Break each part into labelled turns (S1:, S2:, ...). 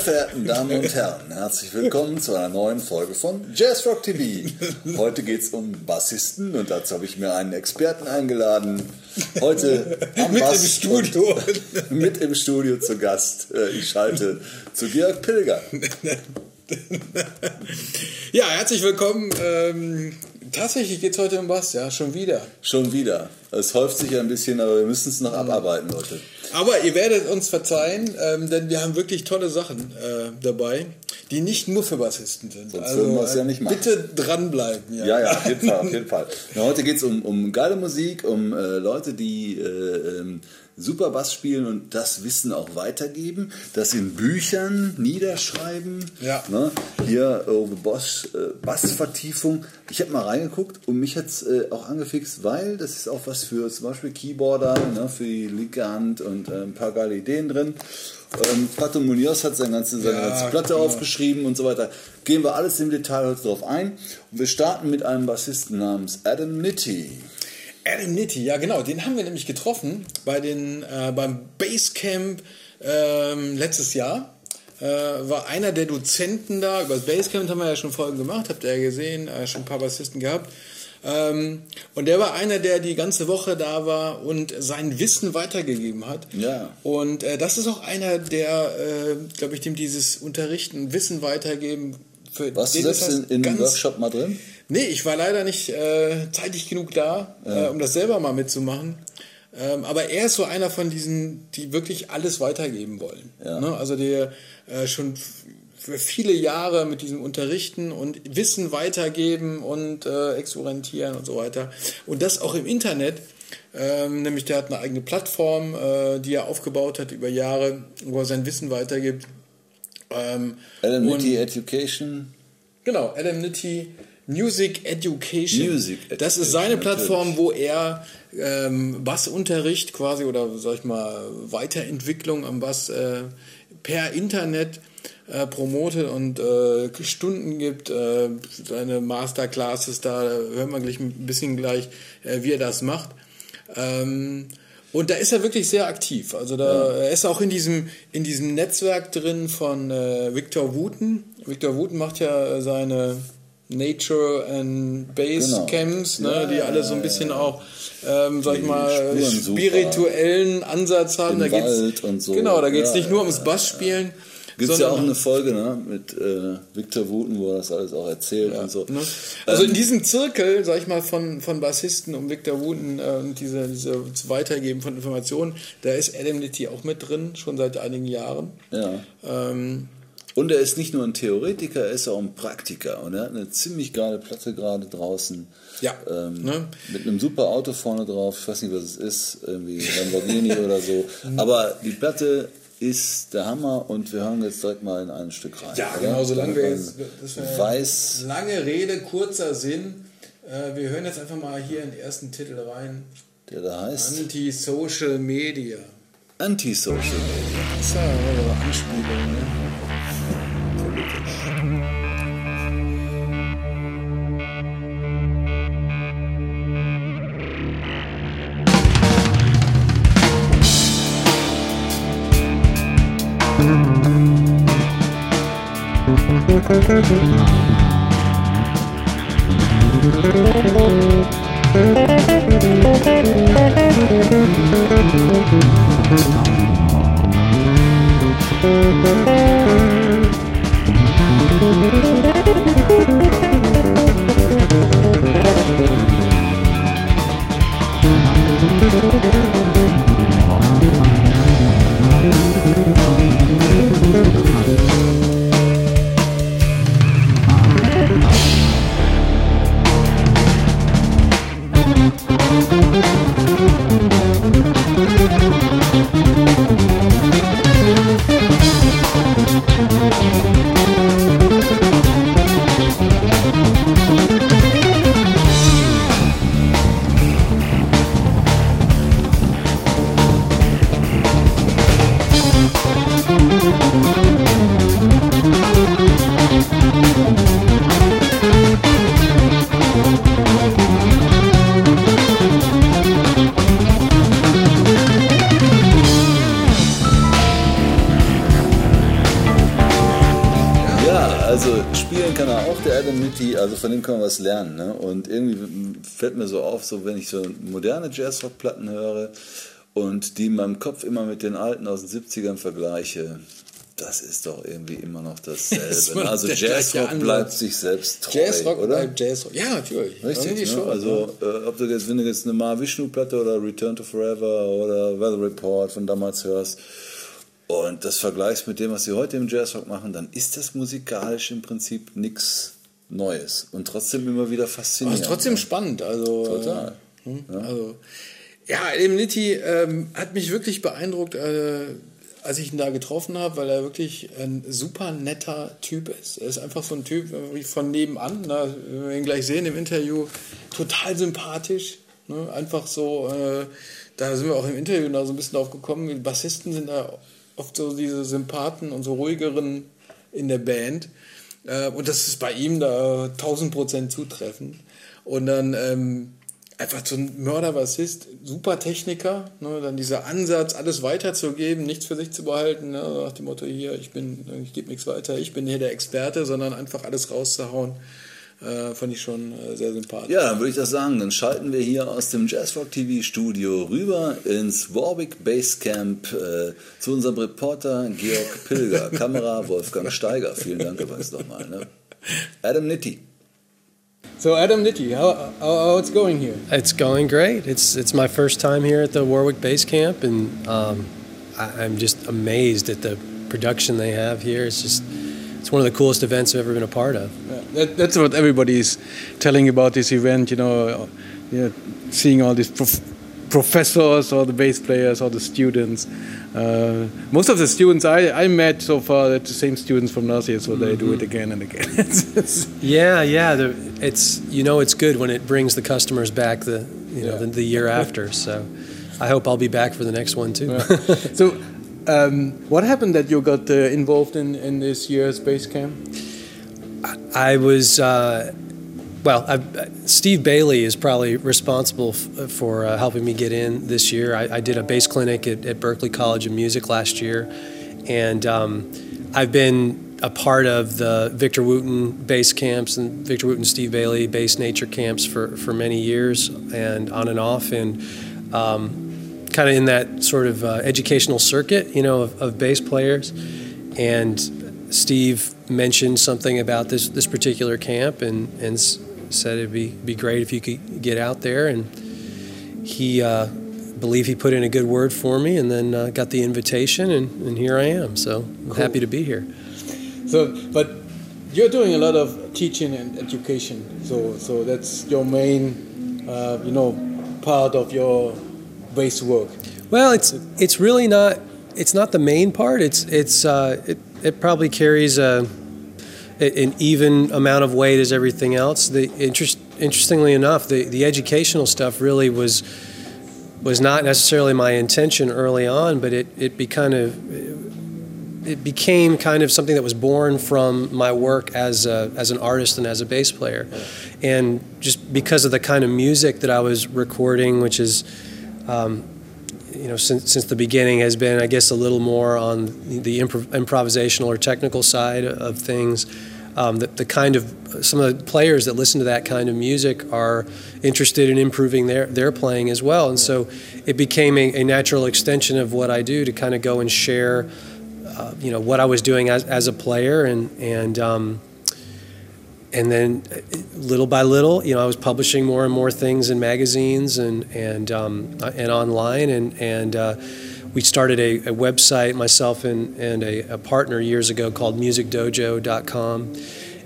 S1: Meine verehrten Damen und Herren, herzlich willkommen zu einer neuen Folge von Jazz Rock TV. Heute geht es um Bassisten und dazu habe ich mir einen Experten eingeladen. Heute am
S2: Mit
S1: Bass
S2: im Studio.
S1: Mit im Studio zu Gast. Äh, Ich schalte zu Georg Pilger.
S2: Ja, herzlich willkommen. Ähm, tatsächlich geht es heute um Bass, ja, schon wieder.
S1: Schon wieder. Es häuft sich ein bisschen, aber wir müssen es noch abarbeiten, Leute.
S2: Aber ihr werdet uns verzeihen, ähm, denn wir haben wirklich tolle Sachen äh, dabei, die nicht nur für Bassisten sind. Also,
S1: Sonst würden wir es ja nicht machen.
S2: Bitte dranbleiben. Ja,
S1: Ja, ja, auf jeden Fall, auf jeden Fall. Na, heute geht es um, um geile Musik, um äh, Leute, die äh, ähm, super Bass spielen und das Wissen auch weitergeben, das in Büchern niederschreiben.
S2: Ja.
S1: Ne? Hier äh, Boss, äh, Bassvertiefung. Ich habe mal reingeguckt und mich hat es äh, auch angefixt, weil das ist auch was für zum Beispiel Keyboarder, ne, für die linke Hand und äh, ein paar geile Ideen drin. Ähm, Pato Munoz hat seine ganze, seine
S2: Ja,
S1: ganze Platte
S2: genau.
S1: aufgeschrieben und so weiter. Gehen wir alles im Detail heute drauf ein. Und wir starten mit einem Bassisten namens Adam Nitti.
S2: Adam Nitti, ja genau, den haben wir nämlich getroffen bei den, äh, beim Basecamp ähm, letztes Jahr. Äh, war einer der Dozenten da. Über das Basecamp haben wir ja schon Folgen gemacht, habt ihr ja gesehen, äh, schon ein paar Bassisten gehabt. Ähm, und der war einer, der die ganze Woche da war und sein Wissen weitergegeben hat.
S1: Ja.
S2: Und äh, das ist auch einer, der, äh, glaube ich, dem dieses Unterrichten, Wissen weitergeben, für
S1: Warst du
S2: den ist
S1: selbst
S2: das
S1: in, in dem
S2: ganz-
S1: Workshop mal drin?
S2: Nee, ich war leider nicht äh, zeitig genug da, äh, um das selber mal mitzumachen. Ähm, aber er ist so einer von diesen, die wirklich alles weitergeben wollen.
S1: Ja.
S2: Ne? Also der äh, schon für viele Jahre mit diesem Unterrichten und Wissen weitergeben und äh, experimentieren und so weiter. Und das auch im Internet. Ähm, nämlich der hat eine eigene Plattform, äh, die er aufgebaut hat über Jahre, wo er sein Wissen weitergibt. Ähm,
S1: Nitti Education.
S2: Genau, Adam Nitti Music Education.
S1: Music
S2: Das ist
S1: Education,
S2: seine Plattform, wo er ähm, Bassunterricht quasi oder sag ich mal Weiterentwicklung am Bass äh, per Internet äh, promotet und äh, Stunden gibt, äh, seine Masterclasses da, hören wir gleich ein bisschen gleich, äh, wie er das macht. Ähm, und da ist er wirklich sehr aktiv. Also da er ist auch in diesem in diesem Netzwerk drin von äh, Victor Wooten. Victor Wooten macht ja seine Nature and Base
S1: Genau.
S2: Camps, ne,
S1: Ja,
S2: die alle so ein bisschen auch, ähm, sag ich mal, spirituellen Ansatz haben.
S1: Im
S2: da geht's,
S1: Wald und so.
S2: Genau, da geht es
S1: Ja,
S2: nicht nur
S1: ja,
S2: ums Bassspielen.
S1: Gibt es ja auch eine Folge ne, mit äh, Victor Wooten, wo er das alles auch erzählt und so.
S2: Ne? Also
S1: Ähm,
S2: in diesem Zirkel, sag ich mal, von, von Bassisten um Victor Wooten äh, und diese, diese Weitergeben von Informationen, da ist Adam Nitti auch mit drin, schon seit einigen Jahren.
S1: ja.
S2: Ähm,
S1: Und er ist nicht nur ein Theoretiker, er ist auch ein Praktiker. Und er hat eine ziemlich geile Platte gerade draußen.
S2: Ja,
S1: Ähm,
S2: ne?
S1: Mit einem super Auto vorne drauf. Ich weiß nicht, was es ist. Irgendwie Lamborghini oder so. Aber die Platte ist der Hammer und wir hören jetzt direkt mal in ein Stück rein.
S2: ja,
S1: oder?
S2: genau, solange wir jetzt.
S1: Weiß.
S2: Lange Rede, kurzer Sinn. Äh, wir hören jetzt einfach mal hier in den ersten Titel rein.
S1: Der da heißt
S2: Anti-Social Media.
S1: Antisocial Media.
S2: Das ist ja eine Anspielung, ne?
S3: Thank you.
S1: Der Adam Mitty, also von dem kann man was lernen. Ne? Und irgendwie fällt mir so auf, so wenn ich so moderne Jazzrock-Platten höre und die in meinem Kopf immer mit den alten aus den 70ern vergleiche, das ist doch irgendwie immer noch dasselbe. also Jazzrock bleibt sich selbst treu, Jazzrock oder? bleibt
S2: Jazzrock. Ja, natürlich.
S1: Richtig. Ne? Schon, also äh, ob du jetzt, wenn du jetzt eine Mahavishnu-Platte oder Return to Forever oder Weather Report von damals hörst und das vergleichst mit dem, was sie heute im Jazzrock machen, dann ist das musikalisch im Prinzip nichts Neues und trotzdem immer wieder faszinierend.
S2: Aber trotzdem spannend. Also, Total. Äh, hm, ja. Also, ja, Elim Nitti ähm, hat mich wirklich beeindruckt. Äh, als ich ihn da getroffen habe, weil er wirklich ein super netter Typ ist. Er ist einfach so ein Typ von nebenan, ne? wenn wir ihn gleich sehen im Interview, total sympathisch. Ne? Einfach so, äh, da sind wir auch im Interview da so ein bisschen drauf gekommen, Bassisten sind da oft so diese Sympathen und so ruhigeren in der Band. Äh, und das ist bei ihm da 1000 Prozent zutreffend. Und dann ähm, einfach so ein Mörderbassist, super Techniker, ne, dann dieser Ansatz, alles weiterzugeben, nichts für sich zu behalten, ne, nach dem Motto hier, ich bin, ich gebe nichts weiter, ich bin hier der Experte, sondern einfach alles rauszuhauen. Äh, fand ich schon äh, sehr sympathisch.
S1: Ja, dann würde ich das sagen. Dann schalten wir hier aus dem Jazzrock TV Studio rüber ins Warwick Basecamp äh, zu unserem Reporter Georg Pilger, Kamera Wolfgang Steiger. Vielen Dank übrigens nochmal. Ne? Adam Nitti.
S2: So Adam Nitti, how, how, it's going here?
S3: It's going great. It's it's my first time here at the Warwick Base Camp, and um, I, am just amazed at the production they have here. It's just it's one of the coolest events I've ever been a part of.
S2: That, that's what everybody's telling about this event. You know, you know seeing all these prof- professors or the bass players or the students. Uh, most of the students I, I met so far, they're the same students from last year, so mm-hmm. they do it mm-hmm. again and again.
S3: yeah, yeah. It's you know it's good when it brings the customers back the you know yeah. the, the, year after. So I hope I'll be back for the next one too. Yeah.
S2: so um, what happened that you got uh, involved in in this year's base camp?
S3: I, I was. Uh, well, I've, Steve Bailey is probably responsible f- for uh, helping me get in this year. I, I did a bass clinic at, at, Berklee College of Music last year, and um, I've been a part of the Victor Wooten bass camps and Victor Wooten Steve Bailey bass nature camps for, for many years and on and off, and um, kind of in that sort of uh, educational circuit, you know, of, of bass players. And Steve mentioned something about this this particular camp, and and said it'd be be great if you could get out there, and he uh, believe he put in a good word for me, and then uh, got the invitation, and, and here I am. So I'm cool. happy to be here.
S2: So, but you're doing a lot of teaching and education. So, so that's your main, uh, you know, part of your base work.
S3: Well, it's it's really not it's not the main part. It's it's uh, it it probably carries a an even amount of weight as everything else. The interest, interestingly enough, the, the educational stuff really was was not necessarily my intention early on, but it it be kind of it became kind of something that was born from my work as a, as an artist and as a bass player, and just because of the kind of music that I was recording, which is. Um, you know, since, since the beginning has been, I guess, a little more on the improv- improvisational or technical side of things um, the, the, kind of some of the players that listen to that kind of music are interested in improving their, their playing as well. And so it became a, a natural extension of what I do to kind of go and share, uh, you know, what I was doing as, as a player and, and, um, and then uh, little by little, you know, I was publishing more and more things in magazines and and um, and online, and and uh, we started a, a website, myself and, and a, a, partner years ago called musicdojo.com.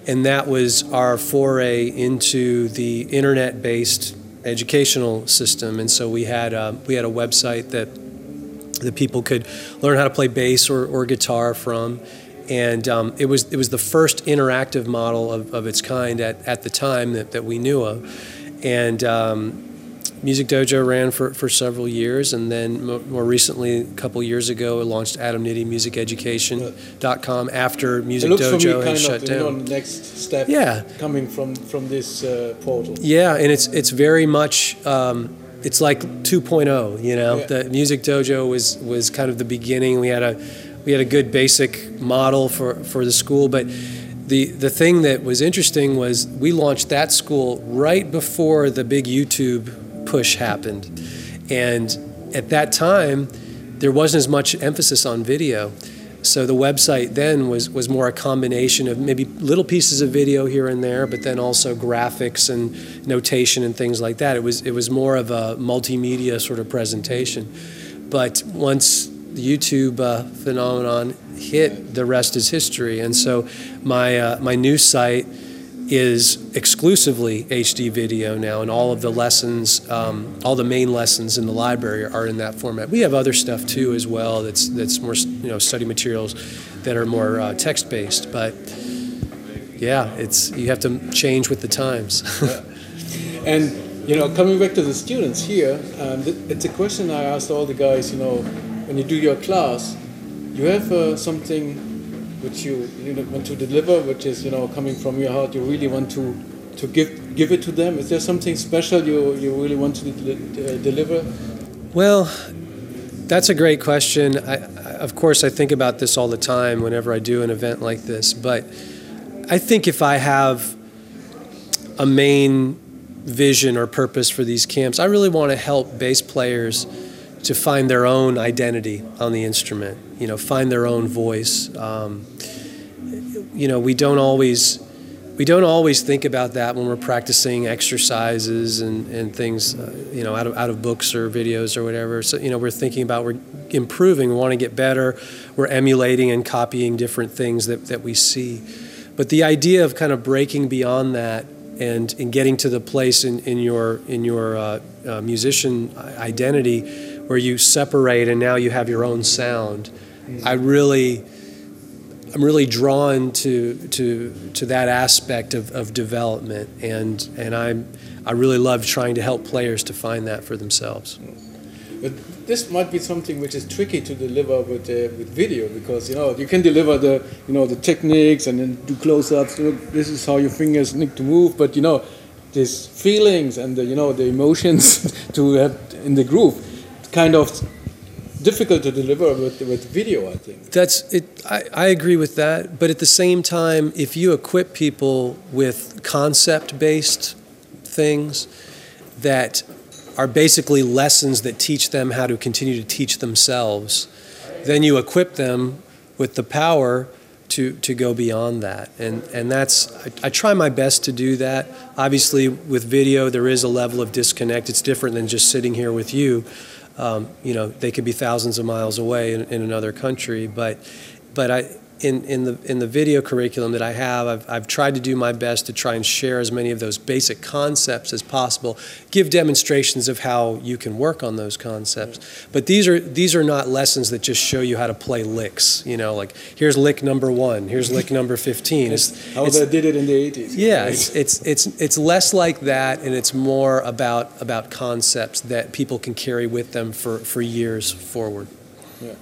S3: And that was our foray into the internet based educational system. And so we had a, we had a website that the people could learn how to play bass or, or guitar from. And um, it, was, it was the first interactive model of, of its kind at, at the time that, that we knew of. And um, Music Dojo ran for, for several years, and then more recently, a couple years ago, it launched AdamNittyMusicEducation.com after Music Dojo had shut down.
S2: Next step yeah. coming from from this uh, portal.
S3: Yeah, and it's it's very much um, it's like 2.0. You know, yeah. the Music Dojo was was kind of the beginning. We had a we had a good basic model for for the school, but the the thing that was interesting was we launched that school right before the big YouTube push happened, and at that time there wasn't as much emphasis on video. So the website then was was more a combination of maybe little pieces of video here and there, but then also graphics and notation and things like that. It was it was more of a multimedia sort of presentation. But once the YouTube uh, phenomenon hit, the rest is history. And so my uh, my new site is exclusively HD video now, and all of the lessons, um, all the main lessons in the library are in that format. We have other stuff too as well. That's that's more you know study materials that are more uh, text based, but yeah, it's you have to change with the times.
S2: and you know, coming back to the students here, um, it's a question I asked all the guys. You know, when you do your class, you have uh, something which you, you know, want to deliver, which is you know coming from your heart, you really want to to give give it to them. Is there something special you you really want to de- deliver?
S3: Well, that's a great question. I, of course, I think about this all the time whenever I do an event like this. But I think if I have a main vision or purpose for these camps, I really want to help bass players to find their own identity on the instrument. You know, find their own voice. Um, you know, we don't always we don't always think about that when we're practicing exercises and, and things, uh, you know, out of, out of books or videos or whatever. So, you know, we're thinking about we're improving, we want to get better, we're emulating and copying different things that, that we see. But the idea of kind of breaking beyond that and, and getting to the place in, in your, in your uh, uh, musician identity where you separate and now you have your own sound, I really I'm really drawn to to to that aspect of, of development, and and I'm I really love trying to help players to find that for themselves.
S2: But this might be something which is tricky to deliver with uh, with video because you know you can deliver the you know the techniques and then do close-ups. This is how your fingers need to move, but you know these feelings and the, you know the emotions to have in the groove kind of difficult to deliver with, with video, I think.
S3: That's it. I, I agree with that. But at the same time, if you equip people with concept based things that are basically lessons that teach them how to continue to teach themselves, then you equip them with the power to, to go beyond that. And, and that's, I, I, try my best to do that. Obviously, with video, there is a level of disconnect. It's different than just sitting here with you um, you know, they could be thousands of miles away in, in another country, but but I in, in the in the video curriculum that I have, I've, I've tried to do my best to try and share as many of those basic concepts as possible. Give demonstrations of how you can work on those concepts. But these are these are not lessons that just show you how to play licks. You know, like here's lick number one, here's lick number fifteen.
S2: It's, how it's, they did it in the eighties.
S3: Yeah, right? it's, it's it's it's less like that, and it's more about about concepts that people can carry with them for for years forward.
S2: Yeah,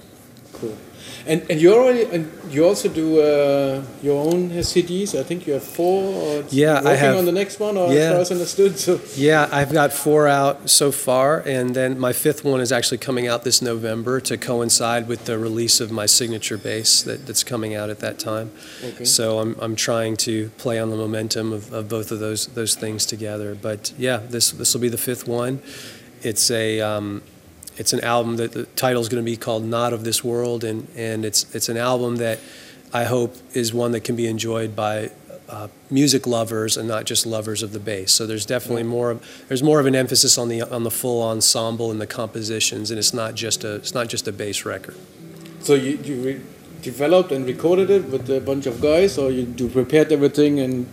S2: cool. And and you already and you also do uh, your own CDs. I think you have four. Or
S3: yeah,
S2: working
S3: I have.
S2: on the next one, or yeah. as far as understood. So.
S3: Yeah, I've got four out so far, and then my fifth one is actually coming out this November to coincide with the release of my signature bass that, that's coming out at that time. Okay. So I'm I'm trying to play on the momentum of, of both of those those things together. But yeah, this this will be the fifth one. It's a um, it's an album that the title is going to be called "Not of This World," and and it's it's an album that I hope is one that can be enjoyed by uh, music lovers and not just lovers of the bass. So there's definitely more of, there's more of an emphasis on the on the full ensemble and the compositions, and it's not just a it's not just a bass record.
S2: So you you developed and recorded it with a bunch of guys, or you do prepared everything and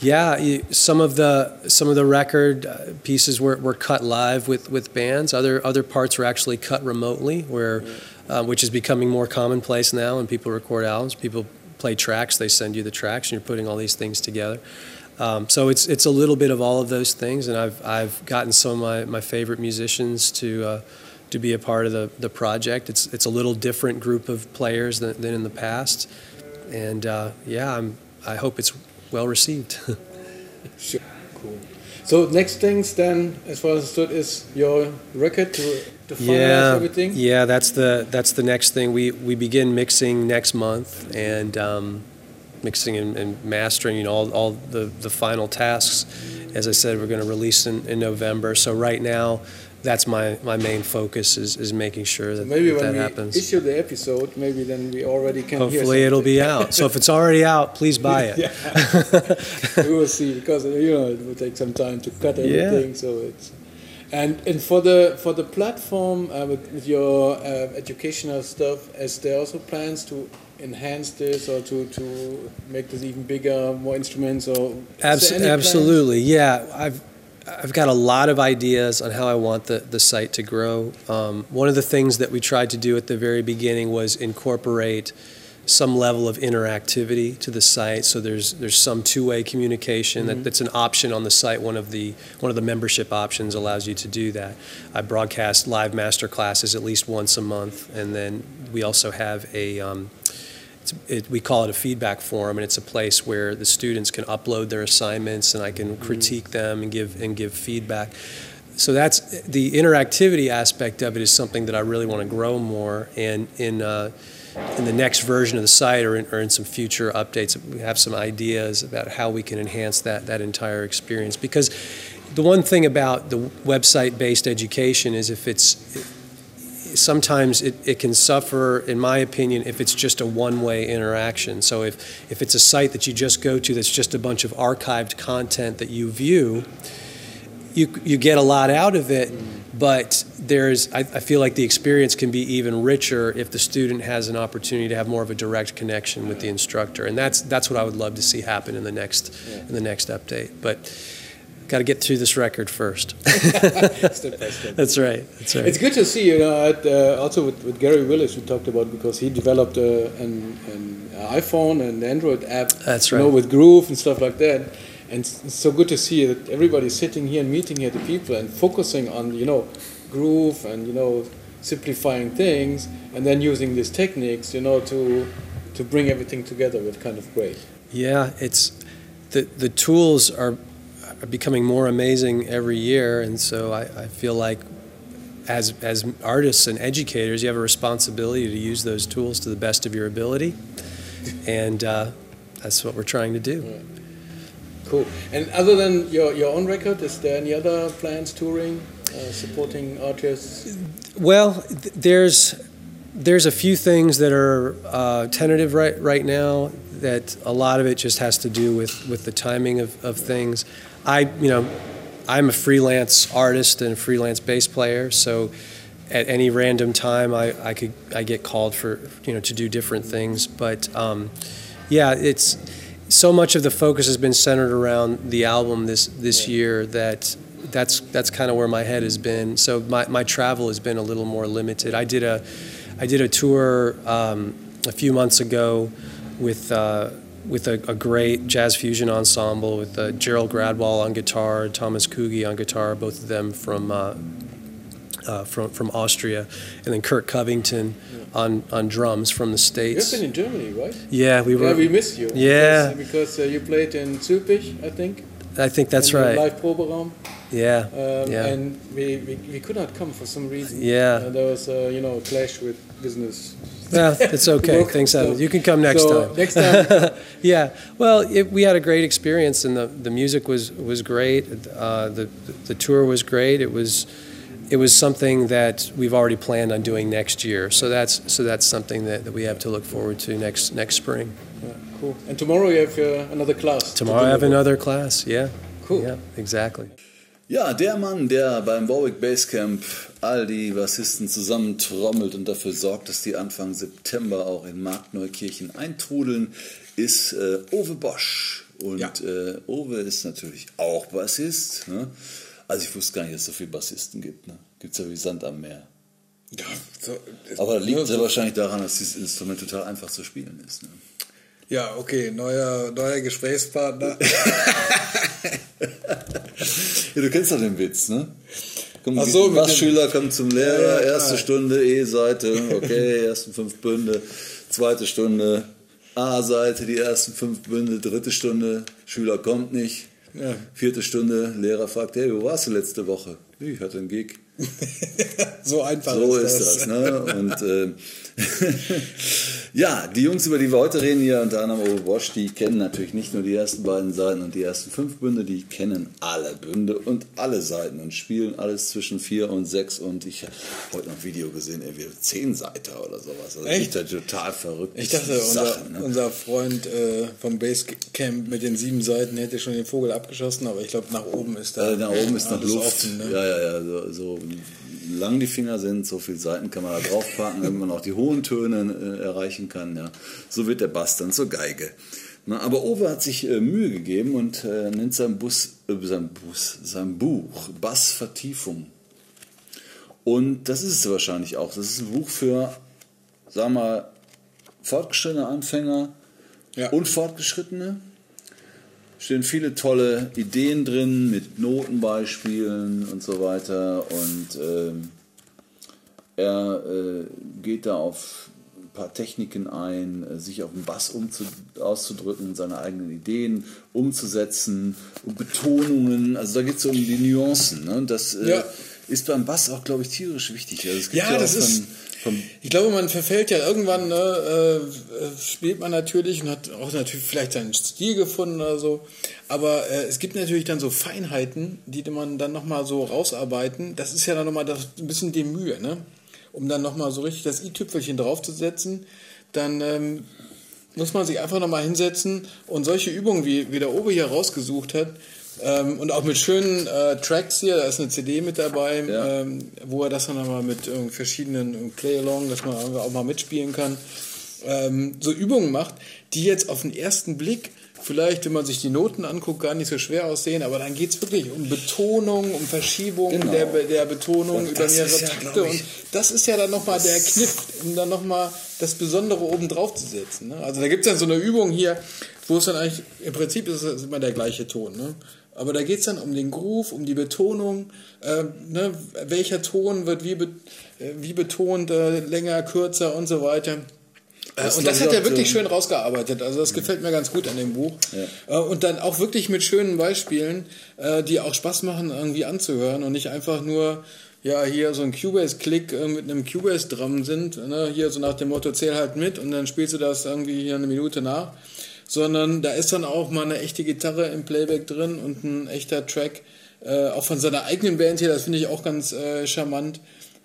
S3: yeah, some of the some of the record uh, pieces were, were cut live with, with bands. Other other parts were actually cut remotely, where uh, which is becoming more commonplace now. When people record albums, people play tracks. They send you the tracks, and you're putting all these things together. Um, so it's it's a little bit of all of those things, and I've I've gotten some of my, my favorite musicians to uh, to be a part of the, the project. It's it's a little different group of players than, than in the past, and uh, yeah, I'm I hope it's well received.
S2: sure. Cool. So next things then, as far as I stood, is your record to, to finalize
S3: yeah,
S2: everything.
S3: Yeah, that's the that's the next thing. We we begin mixing next month, and um, mixing and, and mastering, you know, all, all the, the final tasks. As I said, we're going to release in, in November. So right now, that's my, my main focus is, is making sure that
S2: maybe
S3: that,
S2: when we
S3: happens.
S2: issue the episode, maybe then we already can.
S3: Hopefully, it'll be out. So if it's already out, please buy it.
S2: yeah. we will see because you know it will take some time to cut everything. Yeah. So it's and and for the for the platform uh, with, with, your uh, educational stuff, is there also plans to enhance this or to, to make this even bigger, more instruments or
S3: Abs- absolutely, yeah. I've I've got a lot of ideas on how I want the, the site to grow. Um, one of the things that we tried to do at the very beginning was incorporate some level of interactivity to the site. So there's there's some two-way communication mm-hmm. that, that's an option on the site. One of the one of the membership options allows you to do that. I broadcast live master classes at least once a month, and then we also have a um, it, we call it a feedback forum, and it's a place where the students can upload their assignments, and I can mm-hmm. critique them and give and give feedback. So that's the interactivity aspect of it is something that I really want to grow more. And in uh, in the next version of the site or in, or in some future updates, we have some ideas about how we can enhance that that entire experience. Because the one thing about the website-based education is if it's sometimes it, it can suffer, in my opinion, if it's just a one way interaction. So if, if it's a site that you just go to that's just a bunch of archived content that you view, you, you get a lot out of it, but there's, I, I feel like the experience can be even richer if the student has an opportunity to have more of a direct connection with the instructor. And that's, that's what I would love to see happen in the next, in the next update. But got to get through this record first. step by step. That's right. That's right.
S2: It's good to see, you know, at, uh, also with, with, Gary Willis, we talked about because he developed uh, an, an, iPhone and Android app.
S3: That's right.
S2: You know, with Groove and stuff like that. And it's so good to see that everybody's sitting here and meeting here, the people, and focusing on, you know, Groove and, you know, simplifying things, and then using these techniques, you know, to to bring everything together with kind of great.
S3: Yeah, it's the the tools are are becoming more amazing every year, and so I, I feel like as as artists and educators, you have a responsibility to use those tools to the best of your ability, and uh, that's what we're trying to do.
S2: Cool. And other than your, your own record, is there any other plans touring, uh, supporting artists?
S3: Well, th- there's there's a few things that are uh, tentative right right now. That a lot of it just has to do with with the timing of, of things. I, you know, I'm a freelance artist and a freelance bass player, so at any random time I, I could I get called for you know to do different things. But um, yeah, it's so much of the focus has been centered around the album this this year that that's that's kind of where my head has been. So my, my travel has been a little more limited. I did a I did a tour um, a few months ago with. Uh, with a, a, great jazz fusion ensemble with uh, Gerald Gradwall on guitar, Thomas Kugi on guitar, both of them from uh, uh, from from Austria, and then Kurt Covington yeah. on, on drums from the states.
S2: You've been in Germany, right?
S3: Yeah, we were.
S2: Yeah, we missed you.
S3: Yeah,
S2: because, because uh, you played in Zürich, I think.
S3: I think that's right.
S2: Live Proberaum.
S3: Yeah.
S2: Um,
S3: yeah.
S2: And we, we, we could not come for some reason.
S3: Yeah.
S2: Uh, there was uh, you know a clash with business
S3: yeah, it's okay. Things happen. You can come next
S2: so,
S3: time.
S2: Next time.
S3: Yeah. Well, it, we had a great experience, and the, the music was was great. Uh, the the tour was great. It was it was something that we've already planned on doing next year. So that's so that's something that, that we have to look forward to next next spring.
S2: Yeah, cool. And tomorrow you have uh, another class.
S3: Tomorrow I have another class. Yeah.
S2: Cool.
S3: Yeah. Exactly.
S1: Ja, der Mann, der beim Warwick Basecamp all die Bassisten zusammentrommelt und dafür sorgt, dass die Anfang September auch in Marktneukirchen eintrudeln, ist äh, Ove Bosch. Und ja. äh, Ove ist natürlich auch Bassist. Ne? Also ich wusste gar nicht, dass es so viele Bassisten gibt. Ne? Gibt es ja wie Sand am Meer.
S2: Ja, so,
S1: Aber liegt sehr wahrscheinlich daran, dass dieses Instrument total einfach zu spielen ist. Ne?
S2: Ja, okay, neuer, neuer Gesprächspartner.
S1: ja, du kennst doch den Witz, ne?
S2: Komm, Ach so,
S1: Bassschüler kommt zum Lehrer, ja, erste Stunde E-Seite, okay, ersten fünf Bünde, zweite Stunde A-Seite, die ersten fünf Bünde, dritte Stunde, Schüler kommt nicht,
S2: ja.
S1: vierte Stunde, Lehrer fragt, hey, wo warst du letzte Woche? Ich hatte einen Gig.
S2: so einfach
S1: so
S2: ist
S1: ist
S2: das.
S1: das. ne? Und äh, ja, die Jungs, über die wir heute reden, hier unter anderem Bosch, die kennen natürlich nicht nur die ersten beiden Seiten und die ersten fünf Bünde, die kennen alle Bünde und alle Seiten und spielen alles zwischen vier und sechs. Und ich habe heute noch ein Video gesehen, er wird zehn Seiter oder sowas. Also
S2: Echt?
S1: echt total verrückt.
S2: Ich dachte, unser,
S1: Sachen, ne?
S2: unser Freund äh, vom Basecamp mit den sieben Seiten hätte schon den Vogel abgeschossen, aber ich glaube, nach oben ist da.
S1: Äh, nach oben ist noch Luft.
S2: Offen, ne?
S1: Ja, ja, ja. So, so lang die Finger sind, so viele Seiten kann man da draufpacken, damit man auch die hohen Töne äh, erreichen kann. Ja. So wird der Bass dann zur Geige. Na, aber Owe hat sich äh, Mühe gegeben und äh, nennt sein, Bus, äh, sein, Bus, sein Buch Bassvertiefung. Und das ist es wahrscheinlich auch. Das ist ein Buch für, sagen wir mal, fortgeschrittene Anfänger
S2: Ja.
S1: und Fortgeschrittene stehen viele tolle Ideen drin mit Notenbeispielen und so weiter. Und ähm, er äh, geht da auf ein paar Techniken ein, äh, sich auf den Bass auszudrücken, seine eigenen Ideen umzusetzen, und Betonungen. Also da geht es um die Nuancen. Ne? Das äh,
S2: Ja.
S1: Ist beim Bass auch, glaube ich, tierisch wichtig. Also es gibt
S2: Ja,
S1: ja,
S2: das ist-
S1: von,
S2: Ich glaube, man verfällt ja irgendwann, ne, äh, äh, spielt man natürlich und hat auch natürlich vielleicht seinen Stil gefunden oder so. Aber äh, es gibt natürlich dann so Feinheiten, die man dann nochmal so rausarbeiten. Das ist ja dann nochmal das, ein bisschen die Mühe, ne? Um dann nochmal so richtig das i-Tüpfelchen draufzusetzen. Dann ähm, muss man sich einfach nochmal hinsetzen und solche Übungen, wie, wie der Obe hier rausgesucht hat, ähm, und auch mit schönen äh, Tracks hier, da ist eine CD mit dabei,
S1: Ja.
S2: ähm, wo er das dann nochmal mit äh, verschiedenen Play-Along, dass man auch mal mitspielen kann, ähm, so Übungen macht, die jetzt auf den ersten Blick vielleicht, wenn man sich die Noten anguckt, gar nicht so schwer aussehen, aber dann geht es wirklich um Betonung, um Verschiebung
S1: Genau.
S2: der, der Betonung
S1: Und
S2: über mehrere
S1: ja,
S2: Takte. Und das ist ja dann nochmal der Kniff, um dann nochmal das Besondere oben drauf zu setzen. Ne? Also da gibt es dann so eine Übung hier, wo es dann eigentlich, im Prinzip ist es immer der gleiche Ton. Ne? Aber da geht es dann um den Groove, um die Betonung, äh, ne? welcher Ton wird wie, be äh, wie betont, äh, länger, kürzer und so weiter.
S1: Das
S2: und das hat er wirklich
S1: ähm,
S2: schön rausgearbeitet. Also das gefällt mir ganz gut an dem Buch. Äh, Und dann auch wirklich mit schönen Beispielen, äh, die auch Spaß machen, irgendwie anzuhören und nicht einfach nur, ja, hier so ein Cubase-Klick äh, mit einem Cubase-Drum sind. Ne? Hier so nach dem Motto, zähl halt mit und dann spielst du das irgendwie hier eine Minute nach. Sondern da ist dann auch mal eine echte Gitarre im Playback drin und ein echter Track. Äh, auch von seiner eigenen Band hier, das finde ich auch ganz äh, charmant.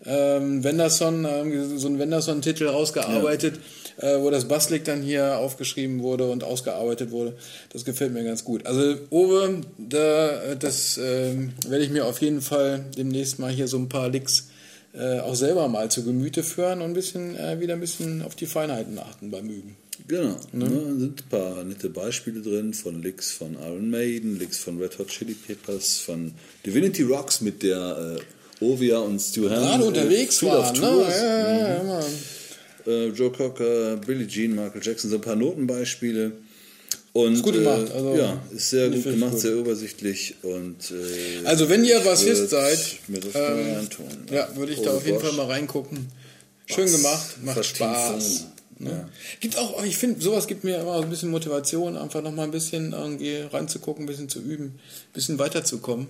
S2: Ähm, Wenderson, ähm, so ein Wenderson-Titel rausgearbeitet, äh, wo das Basslick dann hier aufgeschrieben wurde und ausgearbeitet wurde. Das gefällt mir ganz gut. Also Owe, da, das ähm, werde ich mir auf jeden Fall demnächst mal hier so ein paar Licks äh, auch selber mal zu Gemüte führen und ein bisschen äh, wieder ein bisschen auf die Feinheiten achten beim Üben.
S1: Genau, ne? sind ein paar nette Beispiele drin von Licks von Iron Maiden, Licks von Red Hot Chili Peppers, von Divinity Rocks mit der äh, Ovia und Stu Hammond.
S2: Gerade
S1: äh,
S2: unterwegs
S1: Field
S2: waren, ne? Ja, ja, ja, Mann.
S1: äh, Joe Cocker, Billie Jean, Michael Jackson, so ein paar Notenbeispiele. Und,
S2: Ist gut gemacht,
S1: Äh,
S2: also
S1: ja, ist sehr gut gemacht,
S2: gut.
S1: sehr übersichtlich und äh,
S2: Also wenn ihr was
S1: ich
S2: wisst
S1: würd
S2: seid,
S1: mir das
S2: ähm,
S1: antun.
S2: Ja, würde ich da
S1: Ole
S2: auf jeden
S1: Bosch.
S2: Fall mal reingucken. Schön
S1: Bass,
S2: gemacht, macht. Spaß. Ne? Gibt auch, ich finde, sowas gibt mir immer so ein bisschen Motivation, einfach noch mal ein bisschen irgendwie reinzugucken, ein bisschen zu üben, ein bisschen weiterzukommen.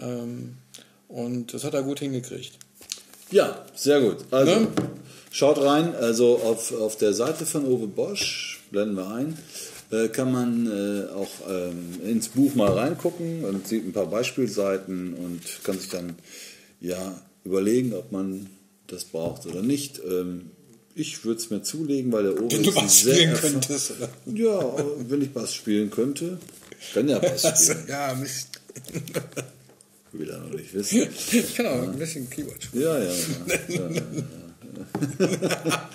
S2: Ähm, und das hat er gut hingekriegt.
S1: Ja, sehr gut. Also,
S2: Ne?
S1: schaut rein. Also auf, auf der Seite von Uwe Bosch, blenden wir ein, äh, kann man äh, auch ähm, ins Buch mal reingucken und sieht ein paar Beispielseiten und kann sich dann ja überlegen, ob man das braucht oder nicht. Ähm, ich würde es mir zulegen, weil der Uwe
S2: Wenn du
S1: sehr
S2: spielen könntest. Oder?
S1: Ja, wenn ich Bass spielen könnte. Ich kann ja Bass spielen.
S2: ja, Mist.
S1: Will er noch nicht wissen.
S2: Ich kann auch ein bisschen Keyboard spielen.
S1: Ja, ja. ja, ja, ja, ja.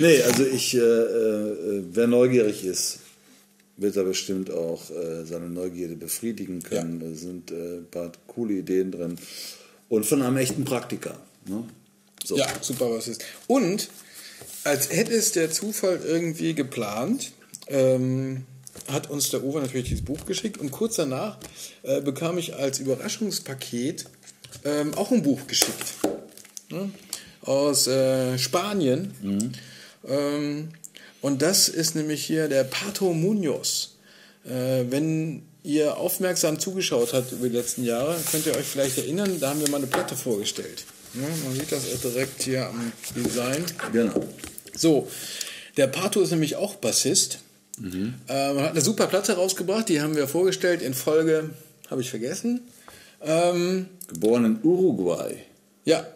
S1: nee, also ich, äh, äh, wer neugierig ist, wird da bestimmt auch äh, seine Neugierde befriedigen können. Da sind äh, ein paar coole Ideen drin. Und von einem echten Praktiker. Ne? So.
S2: Ja, super, was ist. Und als hätte es der Zufall irgendwie geplant, ähm, hat uns der Uwe natürlich dieses Buch geschickt und kurz danach äh, bekam ich als Überraschungspaket ähm, auch ein Buch geschickt. Ne? Aus äh, Spanien. Ähm, und das ist nämlich hier der Pato Munoz. Äh, wenn ihr aufmerksam zugeschaut habt über die letzten Jahre, könnt ihr euch vielleicht erinnern, da haben wir mal eine Platte vorgestellt. Ja, man sieht das direkt hier am Design.
S1: Genau.
S2: So, der Pato ist nämlich auch Bassist. Mhm. Ähm, hat eine super Platte rausgebracht, die haben wir vorgestellt in Folge, habe ich vergessen. Ähm,
S1: Geboren in Uruguay.
S2: Ja.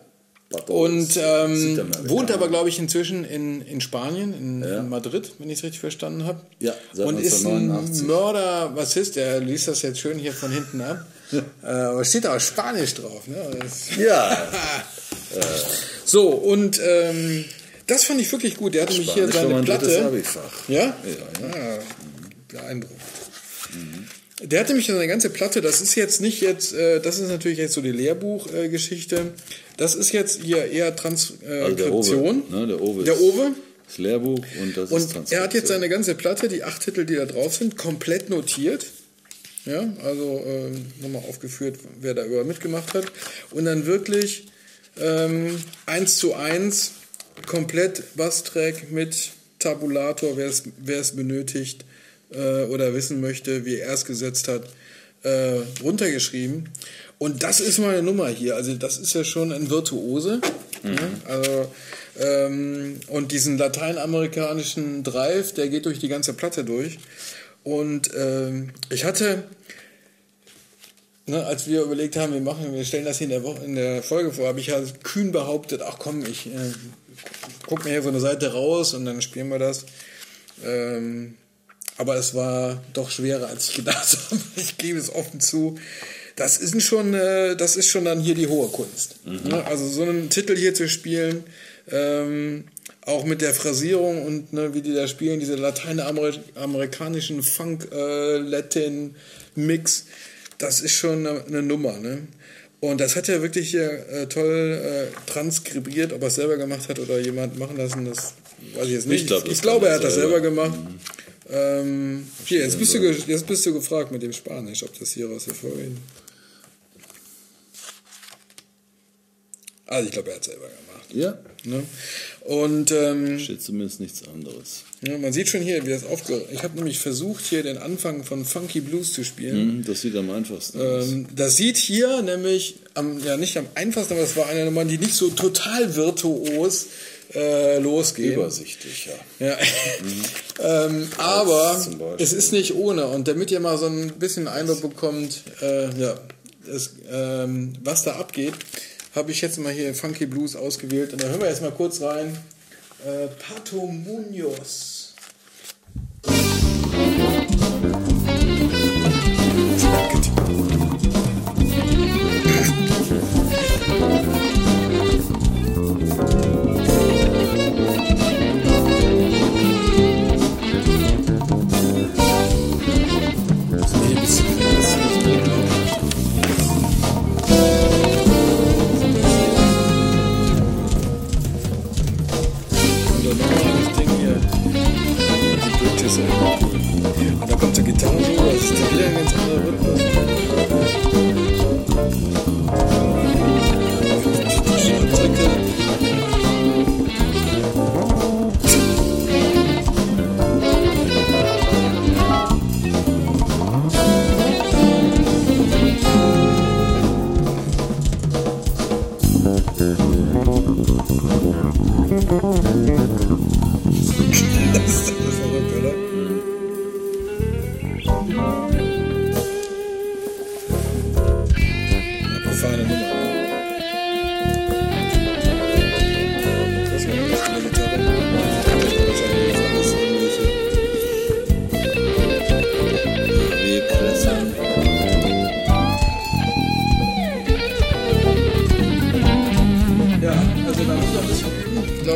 S2: Und ähm, wohnt aber, glaube ich, inzwischen in, in Spanien, in, ja. in Madrid, wenn ich es richtig verstanden habe.
S1: Ja,
S2: seit Und ist ein Mörder-Bassist, der liest das jetzt schön hier von hinten ab. äh, aber steht auch Spanisch drauf. Ne?
S1: ja.
S2: so, und ähm, das fand ich wirklich gut. Der hatte mich hier seine Platte. Ja? Ja, ja. Ah, beeindruckend. Mhm. Der hatte mich eine ganze Platte, das ist jetzt nicht jetzt, äh, das ist natürlich jetzt so die Lehrbuchgeschichte. Äh, das ist jetzt hier eher Transkription.
S1: Also der Owe, ne? der Owe.
S2: Der Owe.
S1: Das Lehrbuch und das
S2: und ist er hat jetzt seine ganze Platte, die acht Titel, die da drauf sind, komplett notiert. Ja, also äh, nochmal aufgeführt, wer da über mitgemacht hat. Und dann wirklich ähm, eins zu eins komplett Basstrack mit Tabulator, wer es benötigt äh, oder wissen möchte, wie er es gesetzt hat, äh, runtergeschrieben. Und das ist meine Nummer hier. Also das ist ja schon ein Virtuose. Mhm. Ja? Also, ähm, und diesen lateinamerikanischen Drive, der geht durch die ganze Platte durch. Und ähm, ich hatte, ne, als wir überlegt haben, wir machen, wir stellen das hier in der, Woche, in der Folge vor, habe ich ja kühn behauptet, ach komm, ich äh, guck mir hier so eine Seite raus und dann spielen wir das. Ähm, aber es war doch schwerer, als ich gedacht habe. Ich gebe es offen zu. Das ist schon, äh, das ist schon dann hier die hohe Kunst. Mhm. Ne? Also so einen Titel hier zu spielen, ähm, auch mit der Phrasierung und ne, wie die da spielen, diese lateinamerikanischen Funk-Latin-Mix, äh, das ist schon eine, eine Nummer. Ne? Und das hat er wirklich hier äh, toll äh, transkribiert, ob er es selber gemacht hat oder jemand machen lassen, das weiß ich jetzt nicht. Ich, glaub, ich glaube, er hat das selber gemacht. Mhm. Ähm, hier, jetzt bist, du, jetzt bist du gefragt mit dem Spanisch, ob das hier was hervorgeht. Also ich glaube, er hat es selber gemacht.
S1: Ja.
S2: Ne? Und ähm,
S1: steht zumindest nichts anderes.
S2: Ja, man sieht schon hier, wie das aufgehört. Ich habe nämlich versucht, hier den Anfang von Funky Blues zu spielen.
S1: Mhm, das sieht am einfachsten aus.
S2: Ähm, das sieht hier nämlich am, ja nicht am einfachsten, aber es war eine Nummer, die nicht so total virtuos äh, losgehen.
S1: Übersichtlich, ja.
S2: Mhm. ähm, aber es ist nicht ohne. Und damit ihr mal so ein bisschen Eindruck bekommt, äh, ja, das, ähm, was da abgeht, habe ich jetzt mal hier Funky Blues ausgewählt. Und da hören wir jetzt mal kurz rein. Äh, Pato Munoz.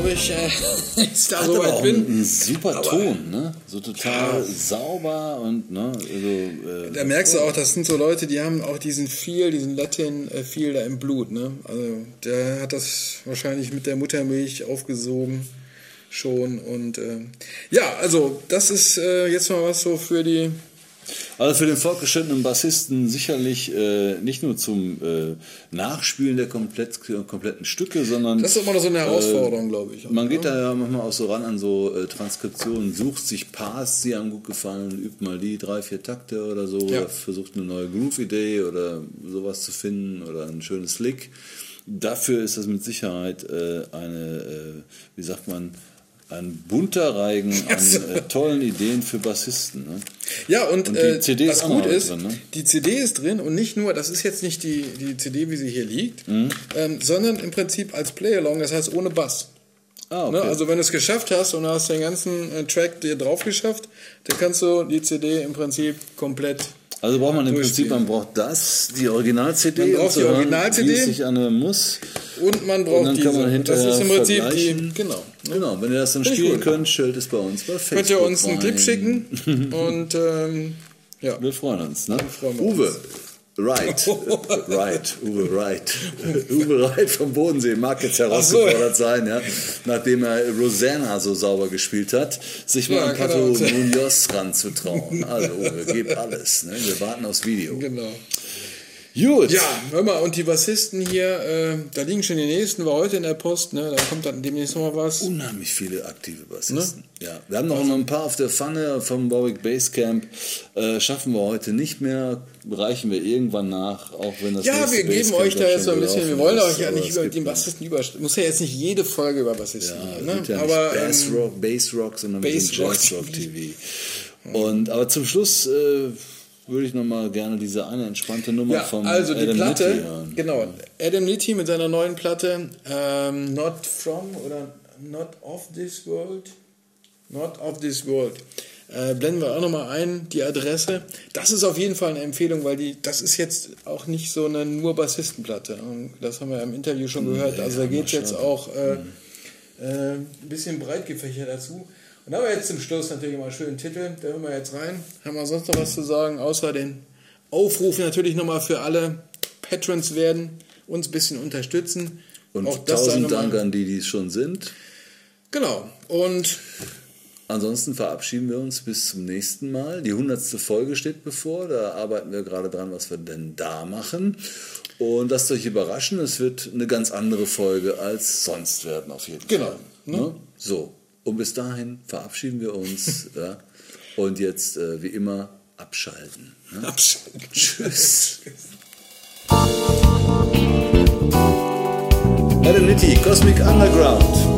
S1: super Ton, ne? So total ja. sauber und ne, also,
S2: äh, Da merkst du auch, das sind so Leute, die haben auch diesen Feel, diesen Latin-Feel da im Blut, ne? Also der hat das wahrscheinlich mit der Muttermilch aufgesogen schon und äh, ja, also das ist äh, jetzt mal was so für die
S1: Also für den fortgeschrittenen Bassisten sicherlich äh, nicht nur zum äh, Nachspielen der komplett, kompletten Stücke, sondern.
S2: Das ist immer noch so eine Herausforderung, äh, glaube ich.
S1: Man geht da ja manchmal auch so ran an so äh, Transkriptionen, sucht sich Parts, die einem gut gefallen, übt mal die drei, vier Takte oder so, ja. oder versucht eine neue Groove-Idee oder sowas zu finden oder ein schönes Lick. Dafür ist das mit Sicherheit äh, eine, äh, wie sagt man, ein bunter Reigen an äh, tollen Ideen für Bassisten. Ne?
S2: Ja, und, und äh, was gut ist, drin, ne? die CD ist drin und nicht nur, das ist jetzt nicht die, die CD, wie sie hier liegt, mhm. ähm, sondern im Prinzip als Playalong, das heißt ohne Bass. Ah, okay. ne? Also wenn du es geschafft hast und hast den ganzen äh, Track dir drauf geschafft, dann kannst du die CD im Prinzip komplett
S1: also braucht man im Prinzip, man braucht das, die Original-CD,
S2: man braucht die Original-CD,
S1: die sich an muss.
S2: Und man braucht und dann
S1: diese. Kann man
S2: das ist im Prinzip die,
S1: genau. Genau, wenn ihr das dann Finde spielen könnt, stellt es bei uns bei
S2: Facebook Könnt ihr uns einen Clip schicken und ähm, ja.
S1: Wir freuen uns. Ne? Freuen uns. Uwe, Right, right, Uwe Wright. Uwe Wright vom Bodensee mag jetzt herausgefordert so, ja. sein, ja, nachdem er Rosanna so sauber gespielt hat, sich mal ja, an Pato genau. Munoz ranzutrauen. Also Uwe, gebt alles. Ne? Wir warten aufs Video.
S2: Genau. Gut. Ja, hör mal, und die Bassisten hier, äh, da liegen schon die nächsten, war heute in der Post, ne? Da kommt dann demnächst noch mal was.
S1: Unheimlich viele aktive Bassisten. Ne? Ja, wir haben noch also. ein paar auf der Pfanne vom Warwick Basecamp. Äh, schaffen wir heute nicht mehr, reichen wir irgendwann nach, auch wenn das
S2: Ja, wir geben euch da jetzt so ein bisschen, wir wollen euch ja nicht über den Bassisten über, muss ja jetzt nicht jede Folge über Bassisten
S1: ja, ne? ja aber Bass ähm, Rock, Bass Rock, sondern Bass Rock, Rock TV. Und aber zum Schluss äh, würde ich nochmal gerne diese eine entspannte Nummer ja, von
S2: also die Adam Platte, hören. Genau, Adam Nitti mit seiner neuen Platte ähm, Not From oder Not Of This World. Not Of This World. Äh, blenden wir auch nochmal ein, die Adresse. Das ist auf jeden Fall eine Empfehlung, weil die, das ist jetzt auch nicht so eine nur Bassistenplatte. Das haben wir im Interview schon gehört. also da geht es jetzt auch äh, mhm. äh, ein bisschen breit gefächert dazu. Und haben wir jetzt zum Schluss natürlich mal einen schönen Titel. Da hören wir jetzt rein. Haben wir sonst noch was zu sagen, außer den Aufruf natürlich nochmal für alle Patrons werden, uns ein bisschen unterstützen.
S1: Und Auch tausend Dank an die, die es schon sind.
S2: Genau. Und
S1: Ansonsten verabschieden wir uns bis zum nächsten Mal. Die hundertste Folge steht bevor. Da arbeiten wir gerade dran, was wir denn da machen. Und lasst euch überraschen, es wird eine ganz andere Folge als sonst werden, auf jeden
S2: genau. Fall. Genau.
S1: Ne? So. Und bis dahin verabschieden wir uns. ja. Und jetzt, äh, wie immer, abschalten.
S2: Ne? Abschalten.
S1: Tschüss. Nitti, Cosmic Underground.